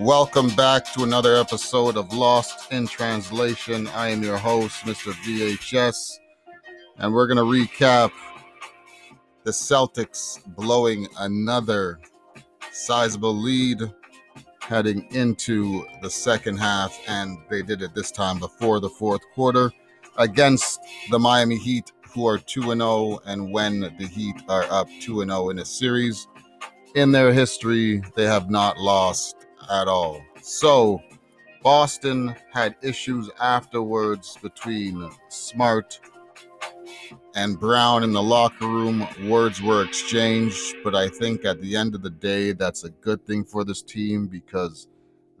Welcome back to another episode of Lost in Translation. I am your host, Mr. VHS, and we're going to recap the Celtics blowing another sizable lead heading into the second half, and they did it this time before the fourth quarter against the Miami Heat, who are 2 0. And when the Heat are up 2 0 in a series, in their history, they have not lost at all. So, Boston had issues afterwards between Smart and Brown in the locker room. Words were exchanged, but I think at the end of the day, that's a good thing for this team because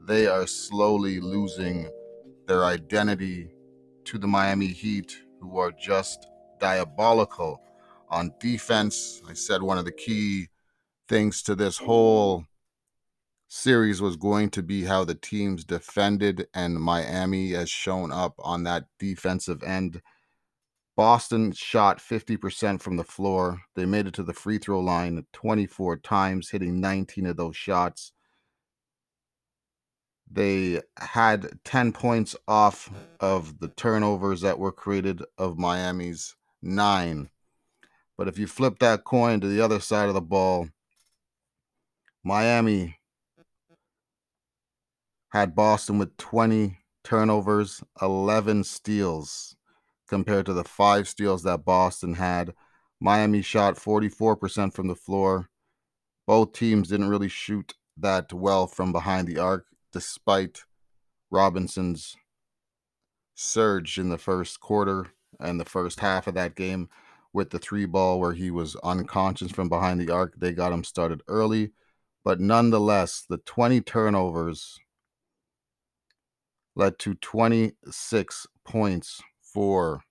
they are slowly losing their identity to the Miami Heat, who are just diabolical on defense. I said one of the key things to this whole series was going to be how the teams defended, and Miami has shown up on that defensive end. Boston shot 50% from the floor. They made it to the free throw line 24 times, hitting 19 of those shots. They had 10 points off of the turnovers that were created of Miami's nine. But if you flip that coin to the other side of the ball, Miami had Boston with 20 turnovers, 11 steals compared to the five steals that Boston had. Miami shot 44% from the floor. Both teams didn't really shoot that well from behind the arc, despite Robinson's surge in the first quarter and the first half of that game with the three ball where he was unconscious from behind the arc. They got him started early, but nonetheless, the 20 turnovers led to 26 points for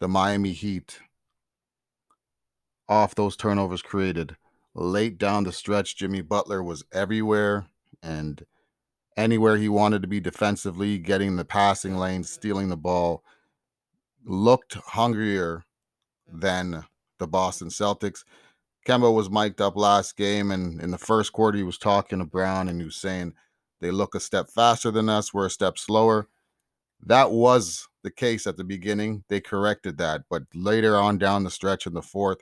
the Miami Heat off those turnovers created. Late down the stretch, Jimmy Butler was everywhere and anywhere he wanted to be defensively, getting the passing lane, stealing the ball, looked hungrier than the Boston Celtics. Kemba was mic'd up last game, and in the first quarter, he was talking to Brown and he was saying, they look a step faster than us. We're a step slower. That was the case at the beginning. They corrected that. But later on down the stretch in the fourth,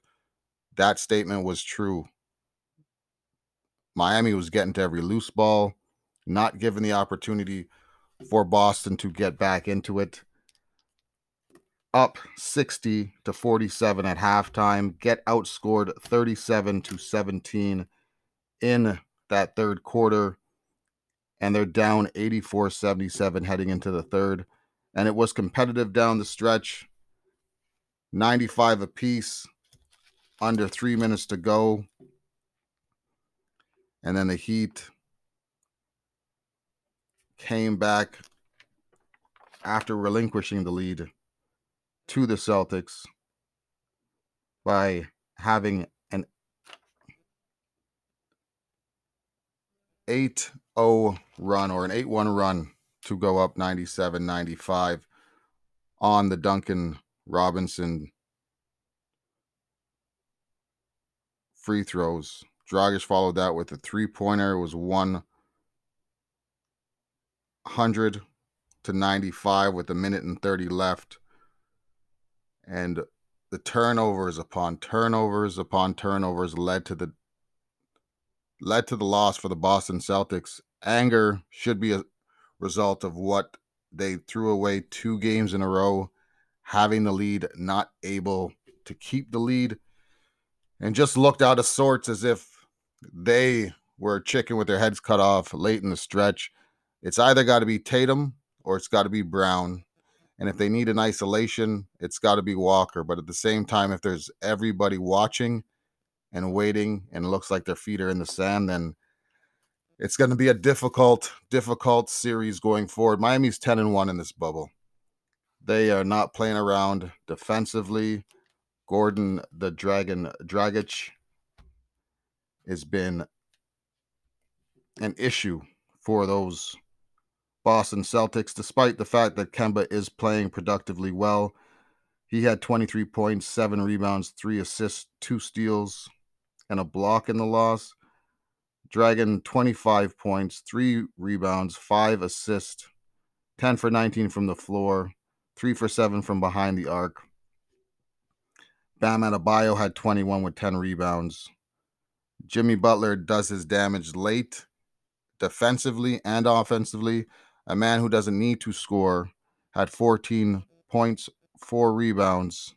that statement was true. Miami was getting to every loose ball, not given the opportunity for Boston to get back into it. Up 60 to 47 at halftime, get outscored 37 to 17 in that third quarter and they're down 84 77 heading into the third. And it was competitive down the stretch 95 apiece, under three minutes to go. And then the Heat came back after relinquishing the lead to the Celtics by having an 8 0 run or an 8 1 run to go up 97 95 on the Duncan Robinson free throws. Dragic followed that with a three pointer. It was 100 to 95 with a minute and 30 left. And the turnovers upon turnovers upon turnovers led to the led to the loss for the Boston Celtics. Anger should be a result of what they threw away two games in a row, having the lead, not able to keep the lead, and just looked out of sorts as if they were a chicken with their heads cut off late in the stretch. It's either got to be Tatum or it's got to be Brown. And if they need an isolation, it's got to be Walker. But at the same time, if there's everybody watching, and waiting and looks like their feet are in the sand, then it's going to be a difficult, difficult series going forward. Miami's 10 and 1 in this bubble. They are not playing around defensively. Goran, the Dragon Dragic, has been an issue for those Boston Celtics, despite the fact that Kemba is playing productively well. He had 23 points, seven rebounds, three assists, two steals, and a block in the loss. Dragon 25 points, three rebounds, five assists, 10 for 19 from the floor, three for seven from behind the arc. Bam Adebayo had 21 with 10 rebounds. Jimmy Butler does his damage late, defensively and offensively. A man who doesn't need to score had 14 points, four rebounds,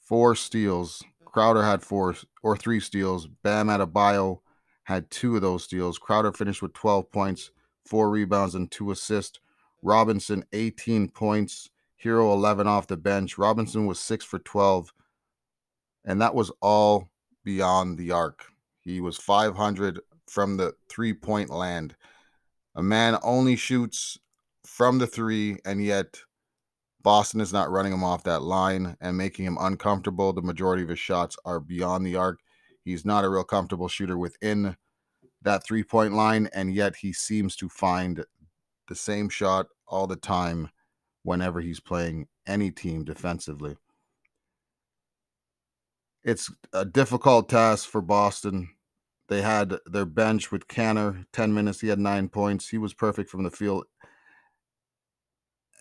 four steals. Crowder had four or three steals. Bam Adebayo had two of those steals. Crowder finished with 12 points, four rebounds, and two assists. Robinson, 18 points. Herro, 11 off the bench. Robinson was six for 12. And that was all beyond the arc. He was 500 from the three point land. A man only shoots from the three, and yet Boston is not running him off that line and making him uncomfortable. The majority of his shots are beyond the arc. He's not a real comfortable shooter within that three point line, and yet he seems to find the same shot all the time whenever he's playing any team defensively. It's a difficult task for Boston. They had their bench with Kanter, 10 minutes. He had nine points. He was perfect from the field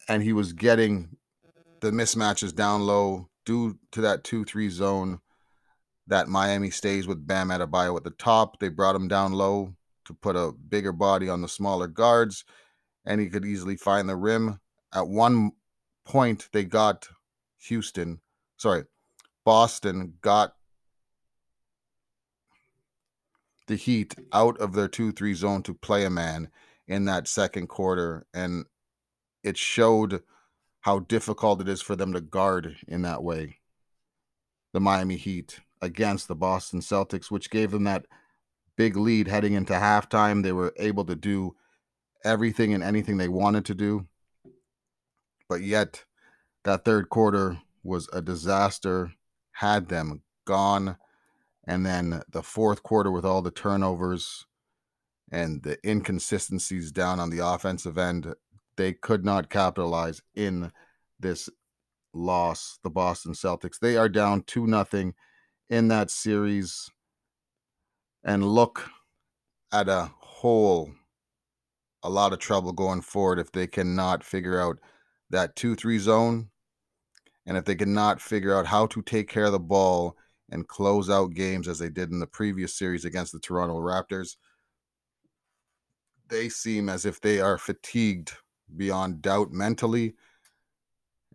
and he was getting the mismatches down low due to that 2 3 zone that Miami stays with Bam Adebayo at the top. They brought him down low to put a bigger body on the smaller guards, and he could easily find the rim. At one point, they got Houston, sorry, Boston got the Heat out of their 2 3 zone to play a man in that second quarter. And it showed how difficult it is for them to guard in that way. The Miami Heat against the Boston Celtics, which gave them that big lead heading into halftime. They were able to do everything and anything they wanted to do. But yet, that third quarter was a disaster, had them gone. And then the fourth quarter, with all the turnovers and the inconsistencies down on the offensive end, they could not capitalize in this loss. The Boston Celtics they are down two nothing in that series, and look at a whole a lot of trouble going forward if they cannot figure out that 2-3 zone and if they cannot figure out how to take care of the ball and close out games as they did in the previous series against the Toronto Raptors they seem as if they are fatigued beyond doubt mentally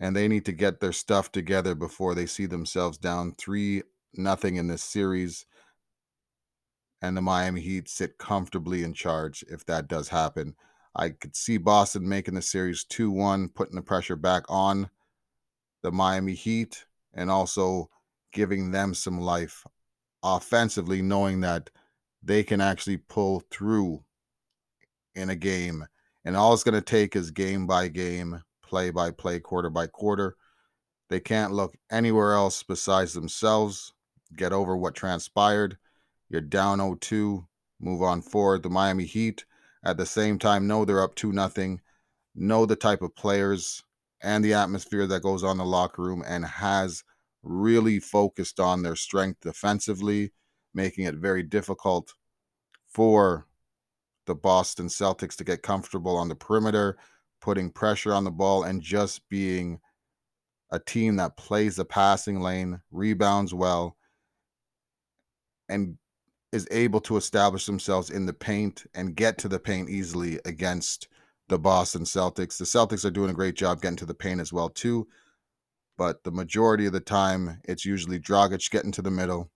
and they need to get their stuff together before they see themselves down 3 nothing in this series and the Miami Heat sit comfortably in charge if that does happen. I could see Boston making the series 2-1, putting the pressure back on the Miami Heat and also giving them some life offensively knowing that they can actually pull through in a game and all it's going to take is game by game, play by play, quarter by quarter. They can't look anywhere else besides themselves, get over what transpired. You're down 0 2, move on forward. The Miami Heat, at the same time, know they're up 2 nothing, know the type of players and the atmosphere that goes on the locker room, and has really focused on their strength defensively, making it very difficult for the Boston Celtics to get comfortable on the perimeter, putting pressure on the ball, and just being a team that plays the passing lane, rebounds well, and is able to establish themselves in the paint and get to the paint easily against the Boston Celtics. The Celtics are doing a great job getting to the paint as well too, but the majority of the time it's usually Dragic getting to the middle,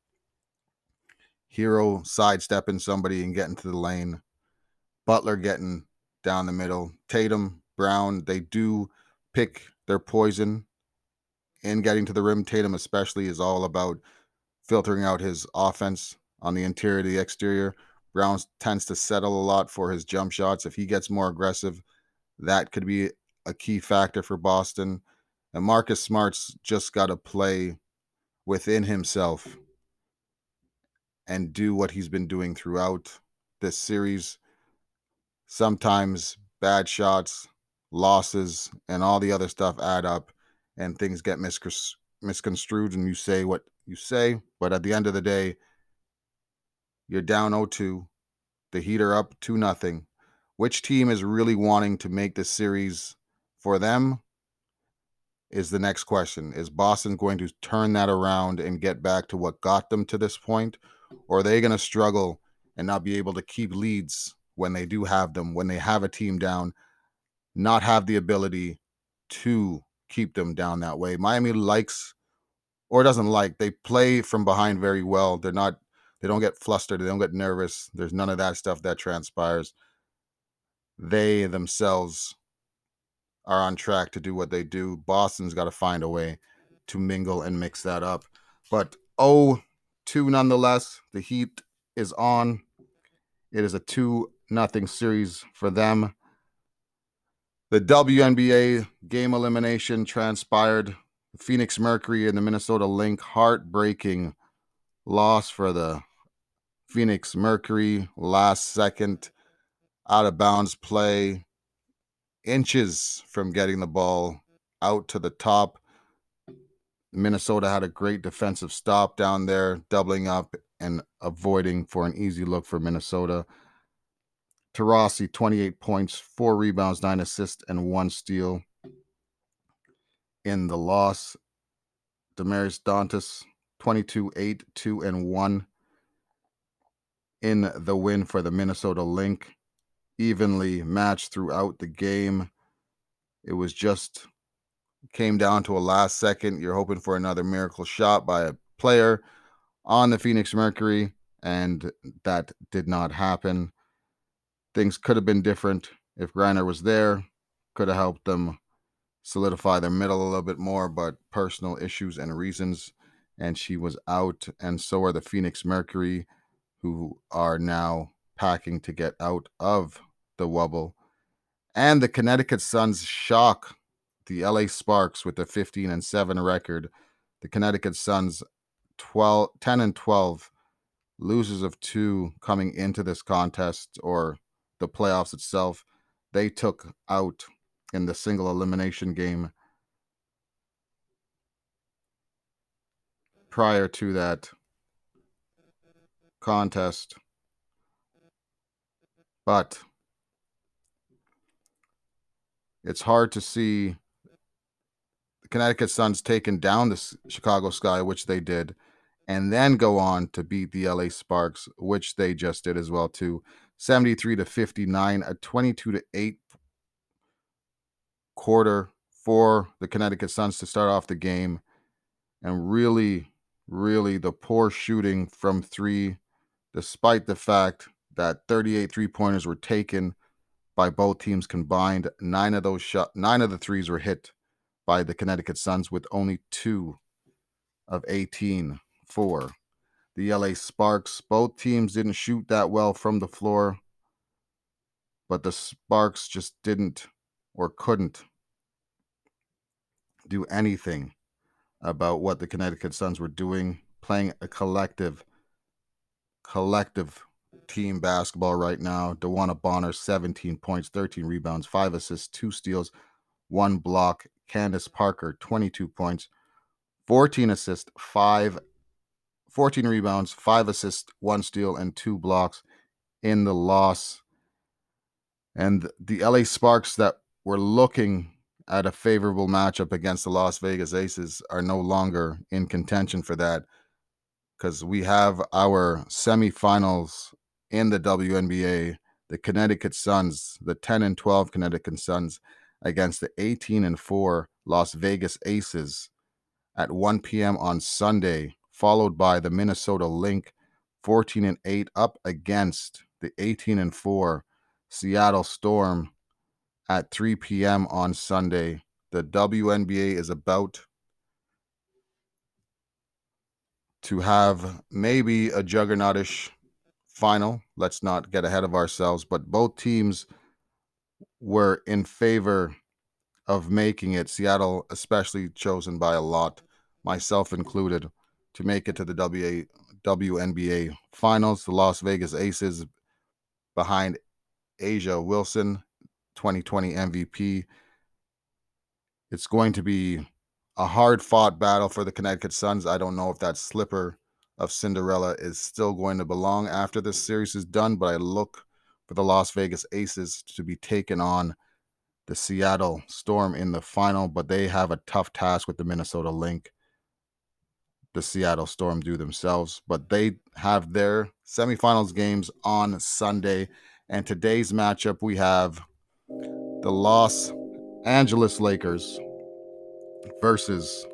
Herro sidestepping somebody and getting to the lane, Butler getting down the middle, Tatum, Brown, they do pick their poison in getting to the rim. Tatum, especially, is all about filtering out his offense on the interior to the exterior. Brown tends to settle a lot for his jump shots. If he gets more aggressive, that could be a key factor for Boston. And Marcus Smart's just got to play within himself and do what he's been doing throughout this series sometimes bad shots, losses, and all the other stuff add up and things get misconstrued and you say what you say. But at the end of the day, You're down 0-2. The Heat are up 2 nothing. Which team is really wanting to make this series for them is the next question. Is Boston going to turn that around and get back to what got them to this point? Or are they going to struggle and not be able to keep leads when they do have them, when they have a team down, not have the ability to keep them down that way? Miami likes or doesn't like, they play from behind very well. They're not, they don't get flustered, they don't get nervous. There's none of that stuff that transpires. They themselves are on track to do what they do. Boston's got to find a way to mingle and mix that up. But oh, two nonetheless. The Heat is on. It is a 2 nothing series for them. The WNBA game elimination transpired. Phoenix Mercury and the Minnesota Lynx heartbreaking loss for the Phoenix Mercury last second out of bounds play inches from getting the ball out to the top. Minnesota had a great defensive stop down there, doubling up and avoiding for an easy look for Minnesota. Taurasi, 28 points, four rebounds, nine assists, and one steal in the loss. Damiris Dantas, 22 8, 2 and 1 in the win for the Minnesota Link. evenly matched throughout the game. It was just came down to a last second. You're hoping for another miracle shot by a player on the Phoenix Mercury, and that did not happen. Things could have been different if Griner was there, could have helped them solidify their middle a little bit more, but personal issues and reasons, and she was out, and so are the Phoenix Mercury, who are now packing to get out of the wobble. And the Connecticut Suns shock the LA Sparks with a 15 and 7 record. The Connecticut Suns 12 10 and 12 losers of two coming into this contest or the playoffs itself. They took out in the single elimination game prior to that contest. But it's hard to see the Connecticut Suns taking down the Chicago Sky, which they did, and then go on to beat the LA Sparks, which they just did as well too. 73 to 59, a 22 to 8 quarter for the Connecticut Suns to start off the game. And really, really the poor shooting from three, despite the fact that 38 three pointers were taken by both teams combined. Nine of those shot, nine of the threes were hit by the Connecticut Suns, with only two of 18 for the LA Sparks. Both teams didn't shoot that well from the floor, but the Sparks just didn't or couldn't do anything about what the Connecticut Suns were doing, playing a collective, collective team basketball right now. DeWanna Bonner, 17 points, 13 rebounds, 5 assists, 2 steals, 1 block. Candace Parker, 22 points, 14 assists, 5 14 rebounds, 5 assists, 1 steal and 2 blocks in the loss. And the LA Sparks that were looking at a favorable matchup against the Las Vegas Aces are no longer in contention for that because we have our semifinals in the WNBA, the Connecticut Suns, the 10 and 12 Connecticut Suns against the 18 and 4 Las Vegas Aces at 1 p.m. on Sunday, followed by the Minnesota Lynx 14 and 8 up against the 18 and 4 Seattle Storm at 3 p.m. on Sunday. The WNBA is about to have maybe a juggernautish final. Let's not get ahead of ourselves, but both teams were in favor of making it. Seattle, especially, chosen by a lot, myself included, to make it to the WA, WNBA finals. The Las Vegas Aces behind A'ja Wilson, 2020 MVP. It's going to be a hard fought battle for the Connecticut Suns. I don't know if that slipper of Cinderella is still going to belong after this series is done, but I look for the Las Vegas Aces to be taken on the Seattle Storm in the final, but they have a tough task with the Minnesota Link. The Seattle Storm do themselves, but they have their semifinals games on Sunday. And today's matchup, we have the Los Angeles Lakers versus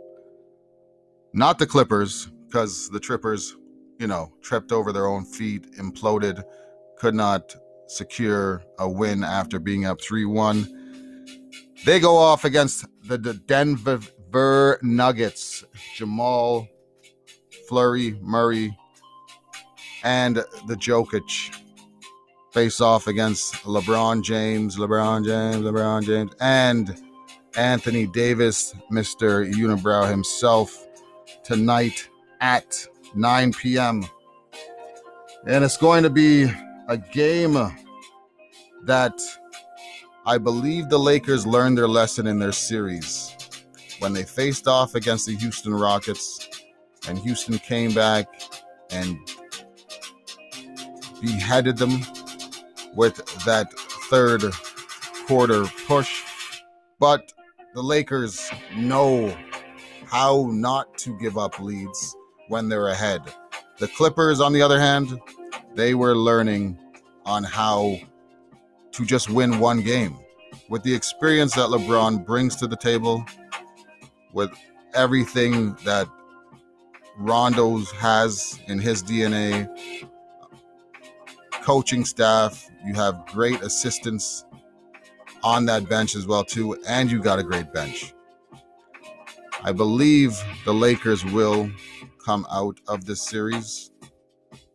not the Clippers, because the Trippers, you know, tripped over their own feet, imploded, could not secure a win after being up 3 1 they go off against the, Denver Nuggets. Jamal, Flurry, Murray, and the Jokic face off against LeBron James, LeBron James, LeBron James, and Anthony Davis, Mr. Unibrow himself, tonight at 9 p.m. And it's going to be a game that I believe the Lakers learned their lesson in their series when they faced off against the Houston Rockets, and Houston came back and beheaded them with that third quarter push. But the Lakers know how not to give up leads when they're ahead. The Clippers, on the other hand, they were learning on how to just win one game. With the experience that LeBron brings to the table, with everything that Rondo has in his DNA, coaching staff, you have great assistants on that bench as well too, and you got a great bench. I believe the Lakers will come out of this series.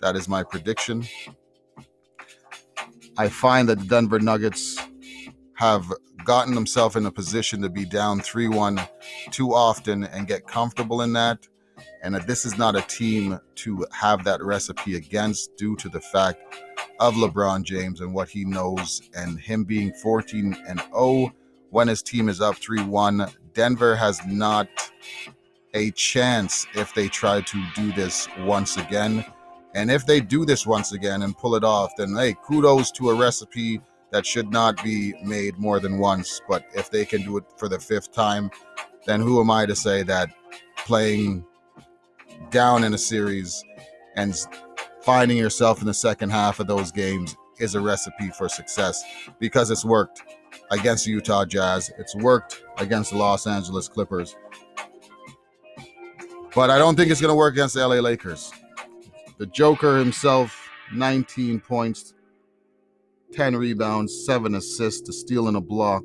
That is my prediction. I find that the Denver Nuggets have gotten themselves in a position to be down 3 1 too often and get comfortable in that. And that this is not a team to have that recipe against due to the fact of LeBron James and what he knows, and him being 14 and 0 when his team is up 3 1. Denver has not a chance if they try to do this once again. And if they do this once again and pull it off, then hey, kudos to a recipe that should not be made more than once. But if they can do it for the fifth time, then who am I to say that playing down in a series and finding yourself in the second half of those games is a recipe for success because it's worked against the Utah Jazz, it's worked against the Los Angeles Clippers. But I don't think it's going to work against the LA Lakers. The Joker himself, 19 points, 10 rebounds, 7 assists, a steal and a block.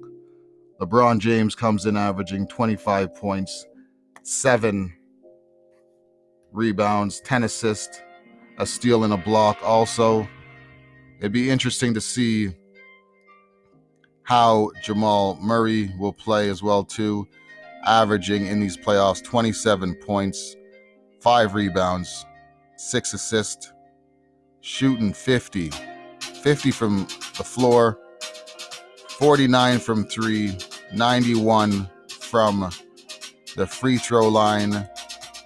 LeBron James comes in averaging 25 points, 7 rebounds, 10 assists, a steal and a block. Also, it'd be interesting to see how Jamal Murray will play as well too, averaging in these playoffs 27 points, 5 rebounds, 6 assists, shooting 50 50 from the floor, 49 from three, 91 from the free throw line.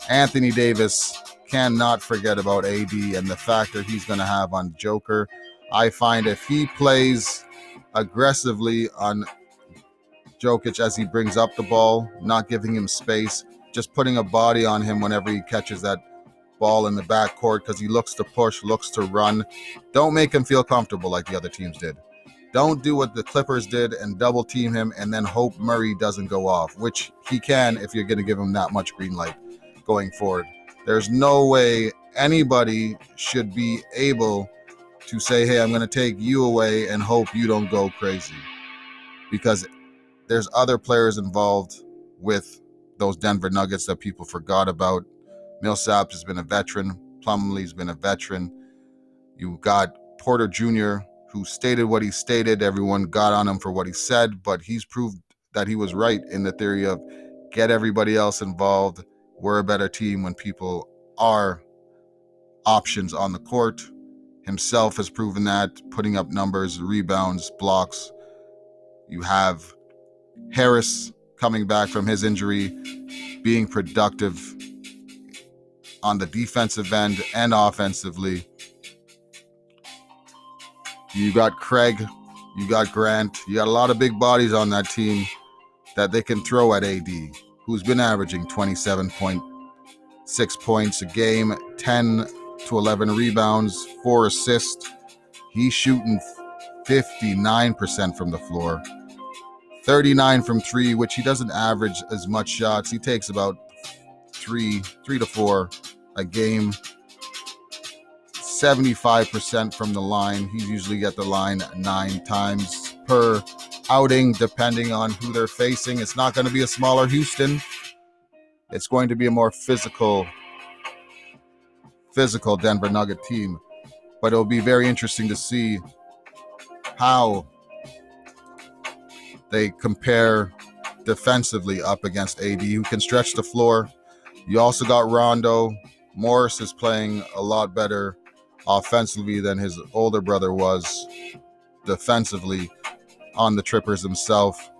Anthony Davis cannot forget about AD and the factor he's going to have on Joker. I find if he plays aggressively on Jokic as he brings up the ball, not giving him space, just putting a body on him whenever he catches that ball in the backcourt because he looks to push, looks to run. Don't make him feel comfortable like the other teams did. Don't do what the Clippers did and double team him and then hope Murray doesn't go off, which he can if you're going to give him that much green light going forward. There's no way anybody should be able to say, hey, I'm going to take you away and hope you don't go crazy. Because there's other players involved with those Denver Nuggets that people forgot about. Millsap has been a veteran. Plumlee's been a veteran. You got Porter Jr., who stated what he stated. Everyone got on him for what he said, but he's proved that he was right in the theory of get everybody else involved. We're a better team when people are options on the court. Himself has proven that, putting up numbers, rebounds, blocks. You have Harris coming back from his injury, being productive on the defensive end and offensively. You got Craig, you got Grant, you got a lot of big bodies on that team that they can throw at AD, who's been averaging 27.6 points a game, 10 to 11 rebounds, four assists. He's shooting 59% from the floor, 39 from three, which he doesn't average as much shots. He takes about three, three to four a game. 75% from the line. He's usually at the line nine times per outing, depending on who they're facing. It's not going to be a smaller Houston. It's going to be a more physical, physical Denver Nugget team. But it'll be very interesting to see how they compare defensively up against AD, who can stretch the floor. You also got Rondo. Morris is playing a lot better offensively than his older brother was defensively on the Trippers himself.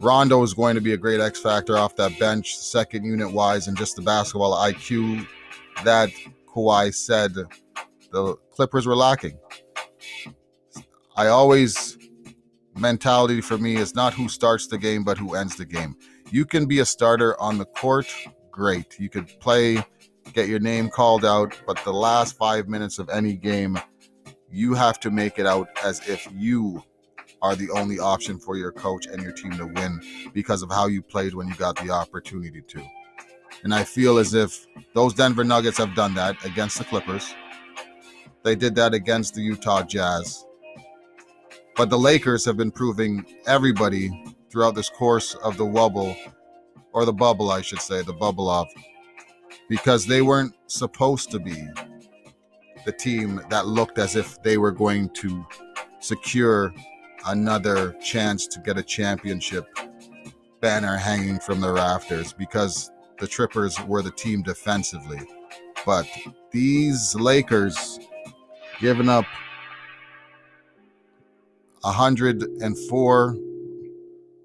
Rondo is going to be a great X factor off that bench, second unit wise, and just the basketball IQ that Kawhi said the Clippers were lacking. I always mentality for me is not who starts the game, but who ends the game. You can be a starter on the court, great. You could play, get your name called out, but the last five minutes of any game, you have to make it out as if you are the only option for your coach and your team to win because of how you played when you got the opportunity to. And I feel as if those Denver Nuggets have done that against the Clippers. They did that against the Utah Jazz. But the Lakers have been proving everybody throughout this course of the wobble, or the bubble, I should say, the bubble of, because they weren't supposed to be the team that looked as if they were going to secure another chance to get a championship banner hanging from the rafters because the Trippers were the team defensively. But these Lakers giving up 104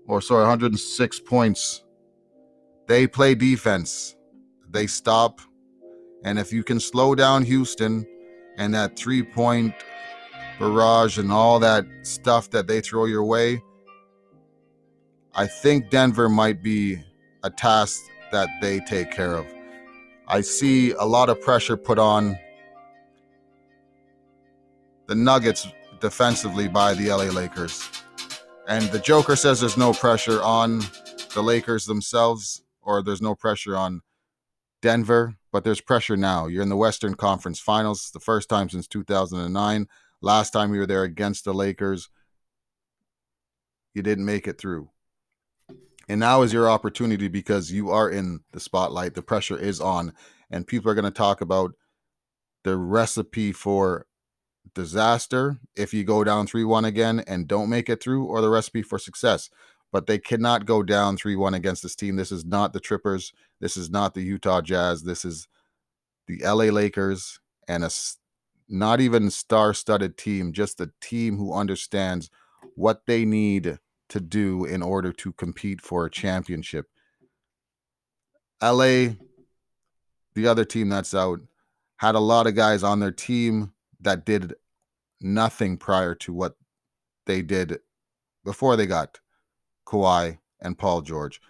or sorry 106 points. They play defense. They stop. And if you can slow down Houston and that three point barrage and all that stuff that they throw your way I think Denver might be a task that they take care of I see a lot of pressure put on the Nuggets defensively by the LA Lakers. And the Joker says there's no pressure on the Lakers themselves, or there's no pressure on Denver, but there's pressure now. You're in the Western Conference Finals, the first time since 2009. Last time you were there against the Lakers, you didn't make it through. And now is your opportunity because you are in the spotlight. The pressure is on, and people are going to talk about the recipe for disaster if you go down 3 1 again and don't make it through, or the recipe for success. But they cannot go down 3 1 against this team. This is not the Trippers. This is not the Utah Jazz. This is the LA Lakers and a not even star studded team, just a team who understands what they need to do in order to compete for a championship. LA, the other team that's out, had a lot of guys on their team that did nothing prior to what they did before they got Kawhi and Paul George.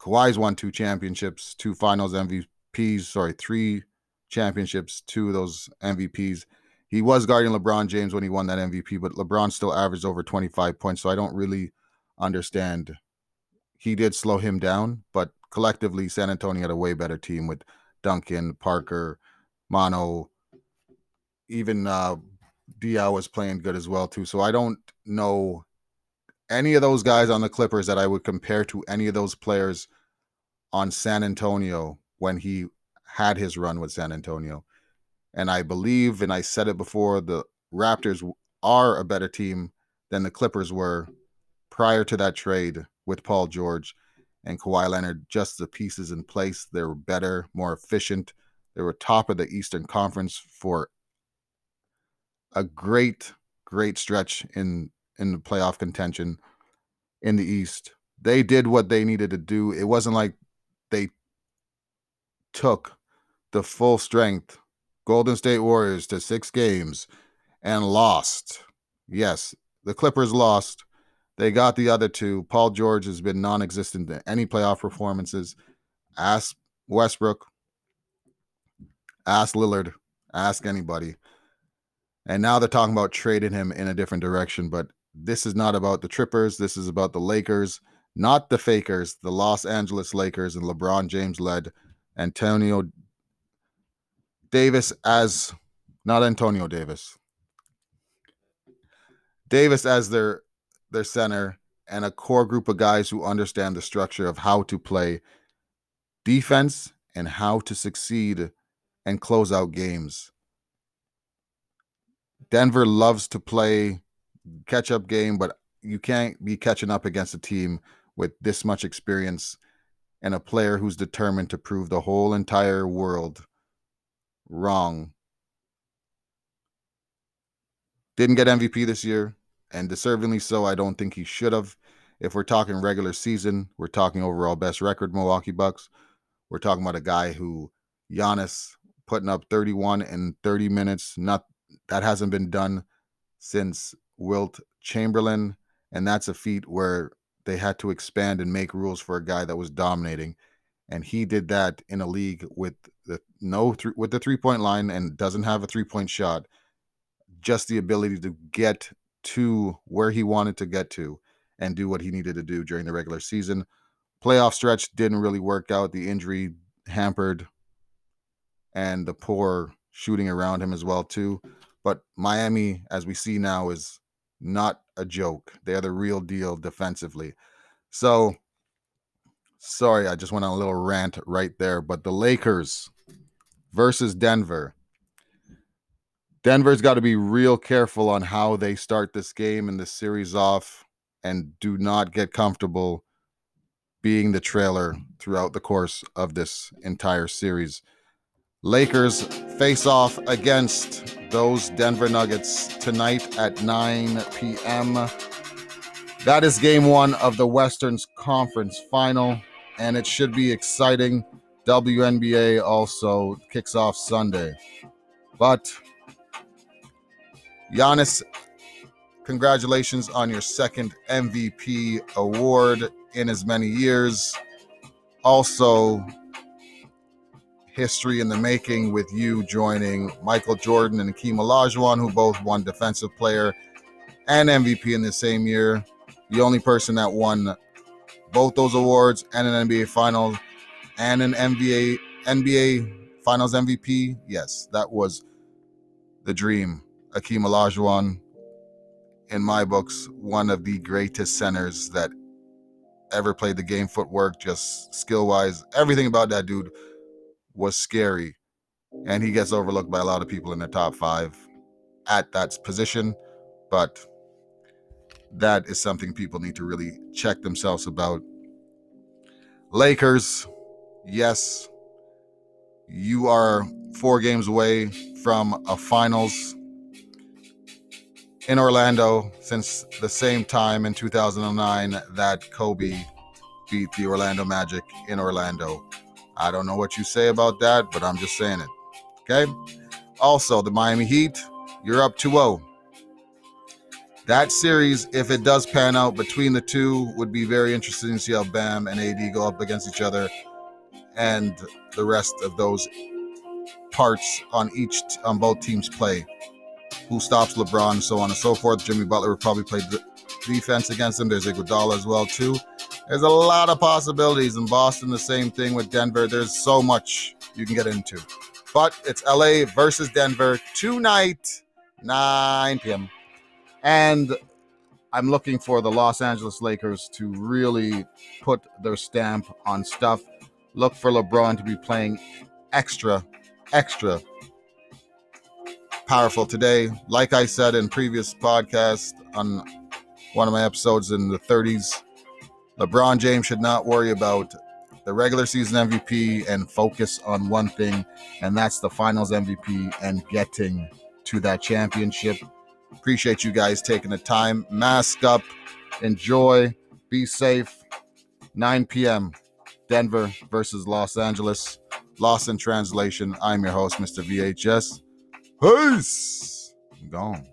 Kawhi's won two championships, two finals MVPs, sorry, three championships, two of those MVPs. He was guarding LeBron James when he won that MVP, but LeBron still averaged over 25 points. So I don't really understand. He did slow him down, but collectively, San Antonio had a way better team with Duncan, Parker, Manu, even uh, Diaw was playing good as well too. So I don't know any of those guys on the Clippers that I would compare to any of those players on San Antonio when he had his run with San Antonio. And I believe, and I said it before, the Raptors are a better team than the Clippers were prior to that trade with Paul George and Kawhi Leonard. Just the pieces in place, they were better, more efficient. They were top of the Eastern Conference for a great, great stretch in in the playoff contention in the East. They did what they needed to do. It wasn't like they took the full strength Golden State Warriors to six games and lost. Yes, the Clippers lost. They got the other two. Paul George has been non existent in any playoff performances. Ask Westbrook, ask Lillard, ask anybody. And now they're talking about trading him in a different direction. But this is not about the Trippers. This is about the Lakers, not the Fakers, the Los Angeles Lakers and LeBron James led Antonio Davis as not Antonio Davis. Davis as their their center and a core group of guys who understand the structure of how to play defense and how to succeed and close out games. Denver loves to play catch up game, but you can't be catching up against a team with this much experience and a player who's determined to prove the whole entire world wrong. Didn't get MVP this year, and deservingly so. I don't think he should have. If we're talking regular season, we're talking overall best record, Milwaukee Bucks. We're talking about a guy who Giannis putting up 31 in 30 minutes. Not that hasn't been done since Wilt Chamberlain, and that's a feat where they had to expand and make rules for a guy that was dominating, and he did that in a league with the no th- with the three point line and doesn't have a three point shot. Just the ability to get to where he wanted to get to and do what he needed to do during the regular season. Playoff stretch didn't really work out. The injury hampered and the poor shooting around him as well too. But Miami, as we see now, is not a joke. They're the real deal defensively. So sorry, I just went on a little rant right there. But the Lakers versus Denver. Denver's got to be real careful on how they start this game and this series off and do not get comfortable being the trailer throughout the course of this entire series. Lakers face off against those Denver Nuggets tonight at 9 p.m. That is game one of the Western Conference final, and it should be exciting. WNBA also kicks off Sunday. But Giannis, congratulations on your second MVP award in as many years. Also, history in the making with you joining Michael Jordan and Akeem Olajuwon, who both won Defensive Player and MVP in the same year. The only person that won both those awards and an NBA Finals and an NBA NBA Finals MVP. Yes, that was the dream. Akeem Olajuwon, in my books, one of the greatest centers that ever played the game. Footwork, just skill wise, everything about that dude was scary. And he gets overlooked by a lot of people in the top five at that position. But that is something people need to really check themselves about. Lakers, yes, you are four games away from a finals in Orlando since the same time in 2009 that Kobe beat the Orlando Magic in Orlando. I don't know what you say about that, but I'm just saying it. Okay. Also, the Miami Heat, you're up 2 0. That series, if it does pan out between the two, would be very interesting to see how Bam and AD go up against each other and the rest of those parts on each on both teams play. Who stops LeBron, so on and so forth. Jimmy Butler would probably play defense against him. There's Iguodala as well too. There's a lot of possibilities in Boston. The same thing with Denver. There's so much you can get into. But it's LA versus Denver tonight, 9 p.m. And I'm looking for the Los Angeles Lakers to really put their stamp on stuff. Look for LeBron to be playing extra, extra powerful today. Like I said in previous podcast on one of my episodes in the 30s, LeBron James should not worry about the regular season MVP and focus on one thing, and that's the finals MVP and getting to that championship. Appreciate you guys taking the time. Mask up, enjoy, be safe. 9 p.m. Denver versus Los Angeles. Lost in Translation. I'm your host, Mr. VHS. Peace. I'm gone.